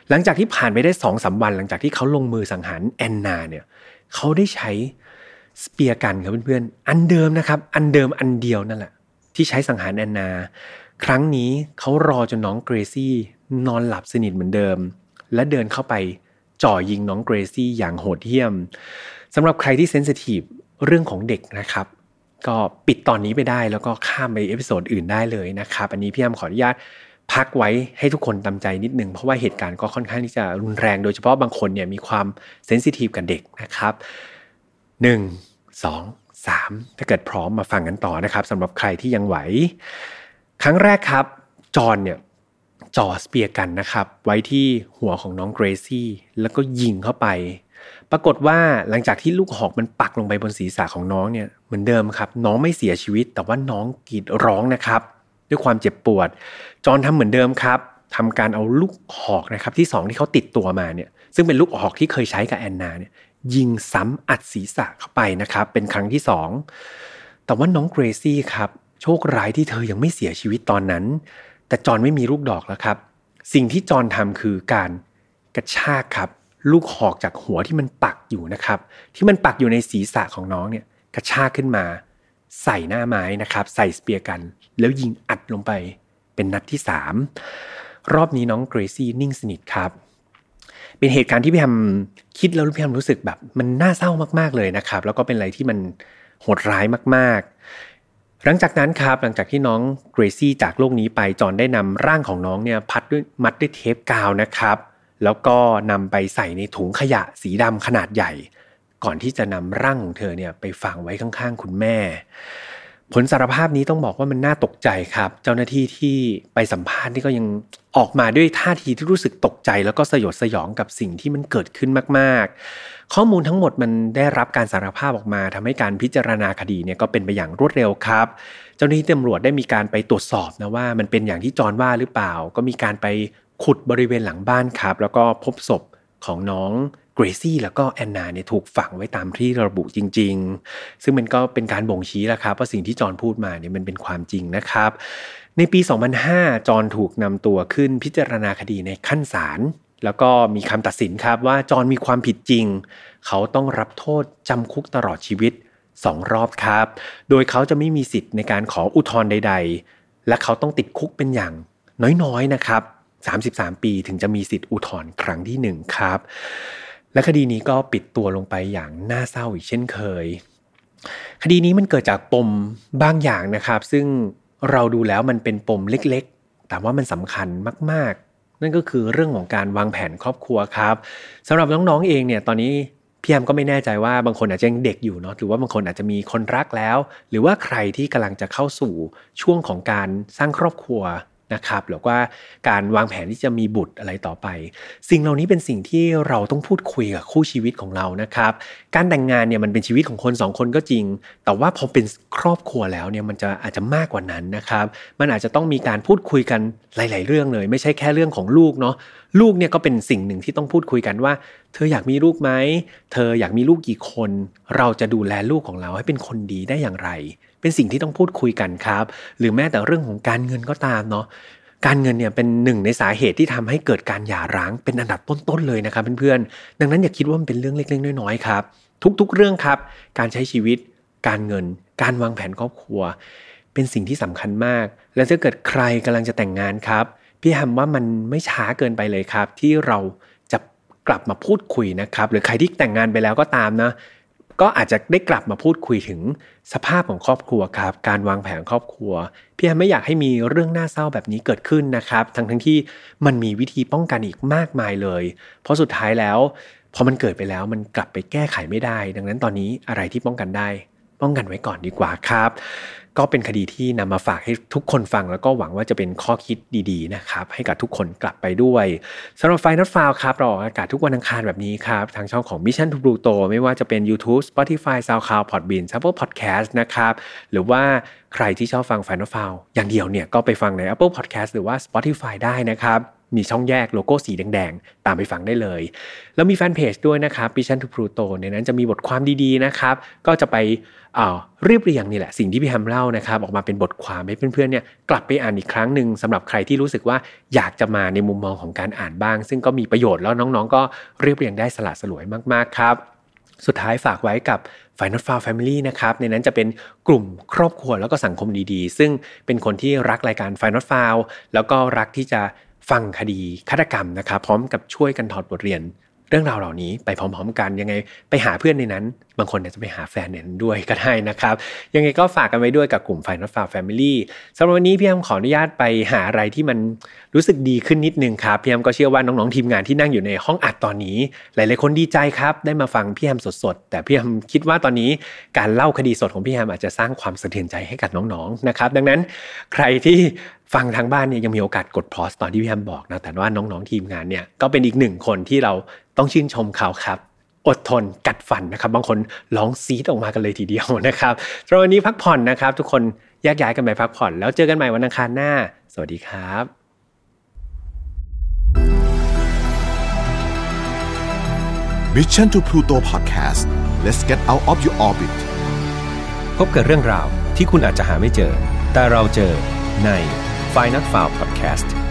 หลังจากที่ผ่านไปได้สองสาวัน หลังจากที่เขาลงมือสังหารแอนนาเนี่ยเขาได้ใช้สเปียร์กันครับเพื่อนๆ อันเดิมนะครับ อันเดิมอันเดียวนั่นแหละ ที่ใช้สังหารแอนนา ครั้งนี้เขารอจนน้องเกรซี่นอนหลับสนิทเหมือนเดิม และเดินเข้าไปจ่อยิงน้องเกรซี่อย่างโหดเหี้ยมสำหรับใครที่ sensitive เรื่องของเด็กนะครับ ก็ปิดตอนนี้ไปได้แล้วก็ข้ามไป episode อื่นได้เลยนะครับ อันนี้พี่ยมขออนุญาตพักไว้ให้ทุกคนตามใจนิดนึง เพราะว่าเหตุการณ์ก็ค่อนข้างที่จะรุนแรงโดยเฉพาะบางคนเนี่ยมีความ sensitive กับเด็กนะครับ 1 2 3 ถ้าเกิดพร้อมมาฟังกันต่อนะครับสำหรับใครที่ยังไหว ครั้งแรกครับ จอนเนี่ยจ่อสเปียร์กันนะครับ ไว้ที่หัวของน้องเกรซี่ แล้วก็ยิงเข้าไป ปรากฏว่าหลังจากที่ลูกหอกมันปักลงไปบนศีรษะของน้องเนี่ยเหมือนเดิมครับ น้องไม่เสียชีวิต แต่ว่าน้องกรีดร้องนะครับ ด้วยความเจ็บปวด จอนทำเหมือนเดิมครับทำการเอาลูกหอกนะครับที่สองที่เขาติดตัวมาเนี่ยซึ่งเป็นลูกหอกที่เคยใช้กับแอนนาเนี่ย ยิงซ้ำอัดศีรษะเข้าไปนะครับ เป็นครั้งที่สองแต่ว่าน้องเกรซี่ครับโชคร้ายที่เธอยังไม่เสียชีวิตตอนนั้น แต่จอนไม่มีลูกดอกแล้วครับ สิ่งที่จอนทำคือการกระชากครับ ลูกหอกจากหัวที่มันปักอยู่นะครับ ที่มันปักอยู่ในศีรษะของน้องเนี่ยกระชากขึ้นมา ใส่หน้าไม้นะครับ ใส่สเปียร์กัน แล้วยิงอัดลงไป เป็นนัดที่สามรอบนี้น้องเกรซี่นิ่งสนิทครับ เป็นเหตุการณ์ที่พี่แฮมคิดแล้วพี่แฮมรู้สึกแบบ มันน่าเศร้ามากๆเลยนะครับ แล้วก็เป็นอะไรที่มันโหดร้ายมากๆ หลังจากนั้นครับหลังจากที่น้องเกรซี่จากโลกนี้ไปจอนได้นำร่างของน้องเนี่ยพัดด้วยมัดด้วยเทปกาวนะครับ แล้วก็นำไปใส่ในถุงขยะสีดำขนาดใหญ่ ก่อนที่จะนำร่างของเธอเนี่ยไปฝังไว้ข้างๆ คุณแม่ ผลสารภาพนี้ต้องบอกว่ามันน่าตกใจครับ เจ้าหน้าที่ที่ไปสัมภาษณ์นี่ก็ยังออกมาด้วยท่าทีที่รู้สึกตกใจ แล้วก็สยดสยองกับสิ่งที่มันเกิดขึ้นมาก ๆ ข้อมูลทั้งหมดมันได้รับการสารภาพออกมาทำให้การพิจารณาคดีเนี่ยก็เป็นไปอย่างรวดเร็วครับ เจ้าหน้าที่ตำรวจได้มีการไปตรวจสอบนะว่า มันเป็นอย่างที่จอนว่าหรือเปล่า ก็มีการไปขุดบริเวณหลังบ้านครับ แล้วก็พบศพของน้อง กรซี่แล้วก็แอนนาเนี่ยถูกฝังไว้ตามที่ระบุจริง ๆ ซึ่งมันก็เป็นการบ่งชี้แล้วครับว่าสิ่งที่จอนพูดมาเนี่ยมันเป็นความจริงนะครับ ในปี 2005 จอนถูกนำตัวขึ้นพิจารณาคดีในขั้นศาลแล้วก็มีคำตัดสินครับว่าจอนมีความผิดจริง เขาต้องรับโทษจำคุกตลอดชีวิต2รอบครับ โดยเขาจะไม่มีสิทธิ์ในการขออุทธรณ์ใด ๆ และเขาต้องติดคุกเป็นอย่างน้อยๆนะครับ 33 ปีถึงจะมีสิทธิ์อุทธรณ์ครั้งที่ 1 ครับ และคดีนี้ก็ปิดตัวลงไปอย่างน่าเศร้าอีกเช่นเคย คดีนี้มันเกิดจากปมบางอย่างนะครับ ซึ่งเราดูแล้วมันเป็นปมเล็กๆ แต่ว่ามันสำคัญมาก ๆ นั่นก็คือเรื่องของการวางแผนครอบครัวครับสำหรับน้องๆเองเนี่ยตอนนี้พี่แอมก็ไม่แน่ใจว่าบางคนอาจจะยังเด็กอยู่เนาะหรือว่าบางคนอาจจะมีคนรักแล้ว หรือว่าใครที่กำลังจะเข้าสู่ช่วงของการสร้างครอบครัว นะครับหรือว่าการวางแผนที่จะมีบุตรอะไรต่อไป สิ่งเหล่านี้เป็นสิ่งที่เราต้องพูดคุยกับคู่ชีวิตของเรานะครับ การแต่งงานเนี่ยมันเป็นชีวิตของคนสองคนก็จริง แต่ว่าพอเป็นครอบครัวแล้วเนี่ยมันจะอาจจะมากกว่านั้นนะครับ มันอาจจะต้องมีการพูดคุยกันหลาย ๆ เรื่องเลย ไม่ใช่แค่เรื่องของลูกเนาะลูกเนี่ยก็เป็นสิ่งหนึ่งที่ต้องพูดคุยกันว่า เธออยากมีลูกไหมเธออยากมีลูกกี่คน เราจะดูแลลูกของเราให้เป็นคนดีได้อย่างไร เป็นสิ่งที่ต้องพูดคุยกันครับ หรือแม้แต่เรื่องของการเงินก็ตามเนาะการเงินเนี่ยเป็นหนึ่งในสาเหตุที่ทำให้เกิดการหย่าร้างเป็นอันดับต้นๆเลยนะครับเพื่อนๆดังนั้นอย่าคิดว่ามันเป็นเรื่องเล็กๆน้อยๆครับ ทุกๆเรื่องครับ การใช้ชีวิต การเงิน การวางแผนครอบครัว เป็นสิ่งที่สำคัญมาก และถ้าเกิดใครกำลังจะแต่งงานครับพี่แฮมว่ามันไม่ช้าเกินไปเลยครับ ที่เราจะกลับมาพูดคุยนะครับ หรือใครที่แต่งงานไปแล้วก็ตามนะ ก็อาจจะได้กลับมาพูดคุยถึงสภาพของครอบครัวครับ การวางแผนครอบครัว พี่แอมไม่อยากให้มีเรื่องน่าเศร้าแบบนี้เกิดขึ้นนะครับ ทั้งทั้งที่มันมีวิธีป้องกันอีกมากมายเลย เพราะสุดท้ายแล้วพอมันเกิดไปแล้วมันกลับไปแก้ไขไม่ได้ ดังนั้นตอนนี้อะไรที่ป้องกันได้ ป้องกันไว้ก่อนดีกว่าครับ ก็เป็นคดีที่นำมาฝากให้ทุกคนฟัง แล้วก็หวังว่าจะเป็นข้อคิดดีๆนะครับ ให้กับทุกคนกลับไปด้วยสำหรับไฟนัทฟาวครับเราออกอากาศทุกวันอังคารแบบนี้ครับ ทางช่องของ Mission to Pluto ไม่ว่าจะเป็น YouTube Spotify SoundCloud Podbean Apple Podcast นะครับ หรือว่าใครที่ชอบฟังไฟนัทฟาวอย่างเดียวเนี่ยก็ไปฟังใน Apple Podcast หรือว่า Spotify ได้นะครับ มีช่องแยกโลโก้สีแดงๆ ตามไปฟังได้เลย แล้วมีแฟนเพจด้วยนะครับ Mission to Pluto ในนั้นจะมีบทความดีๆนะครับ ก็จะไปเรียบเรียงนี่แหละสิ่งที่พี่แฮมเล่านะครับ ออกมาเป็นบทความให้เพื่อนๆเนี่ยกลับไปอ่านอีกครั้งหนึ่งสำหรับใครที่รู้สึกว่าอยากจะมาในมุมมองของการอ่านบ้าง ซึ่งก็มีประโยชน์แล้วน้องๆ ก็เรียบเรียงได้สละสลวยมากๆครับสุดท้ายฝากไว้กับ Final f i l e Family นะครับ ในนั้นจะเป็นกลุ่มครอบครัวแล้วก็สังคมดีๆ ซึ่งเป็นคนที่รักรายการ Final f i l e แล้วก็รักที่จะ ฟังคดีฆาตกรรมนะครับ พร้อมกับช่วยกันถอดบทเรียน เรื่องราวเหล่านี้ไปพร้อม ๆ กันยังไงไปหาเพื่อนในนั้น บางคนอาจจะไปหาแฟนในนั้นด้วยก็ได้นะครับ ยังไงก็ฝากกันไว้ด้วยกับกลุ่มไฟนอตฟาแฟมิลี่สำหรับวันนี้พี่แอมขออนุญาตไปหาอะไรที่มันรู้สึกดีขึ้นนิดนึงครับพี่แอมก็เชื่อว่าน้องๆทีมงานที่นั่งอยู่ในห้องอัดตอนนี้ หลายๆคนดีใจครับ ได้มาฟังพี่แอมสดๆ แต่พี่แอมคิดว่าตอนนี้การเล่าคดีสดของพี่แอมอาจจะสร้างความสะเทือนใจให้กับน้องๆนะครับดังนั้นใครที่ฟังทางบ้านเนี่ยยังมีโอกาสกดพอสตอนที่พี่แฮมบอกนะแต่ว่าน้องๆทีมงานเนี่ยก็เป็นอีกหนึ่งคนที่เรา ต้องชื่นชมเขาครับอดทนกัดฟันนะครับ บางคนร้องซีดออกมากันเลยทีเดียวนะครับสำหรับวันนี้พักผ่อนนะครับ ทุกคนแยกย้ายกันไปพักผ่อน แล้วเจอกันใหม่วันอังคารหน้า สวัสดีครับ Mission to Pluto Podcast let's get out of your orbit พบกับเรื่องราวที่คุณอาจจะหาไม่เจอ แต่เราเจอใน f i n a l f i l e Podcast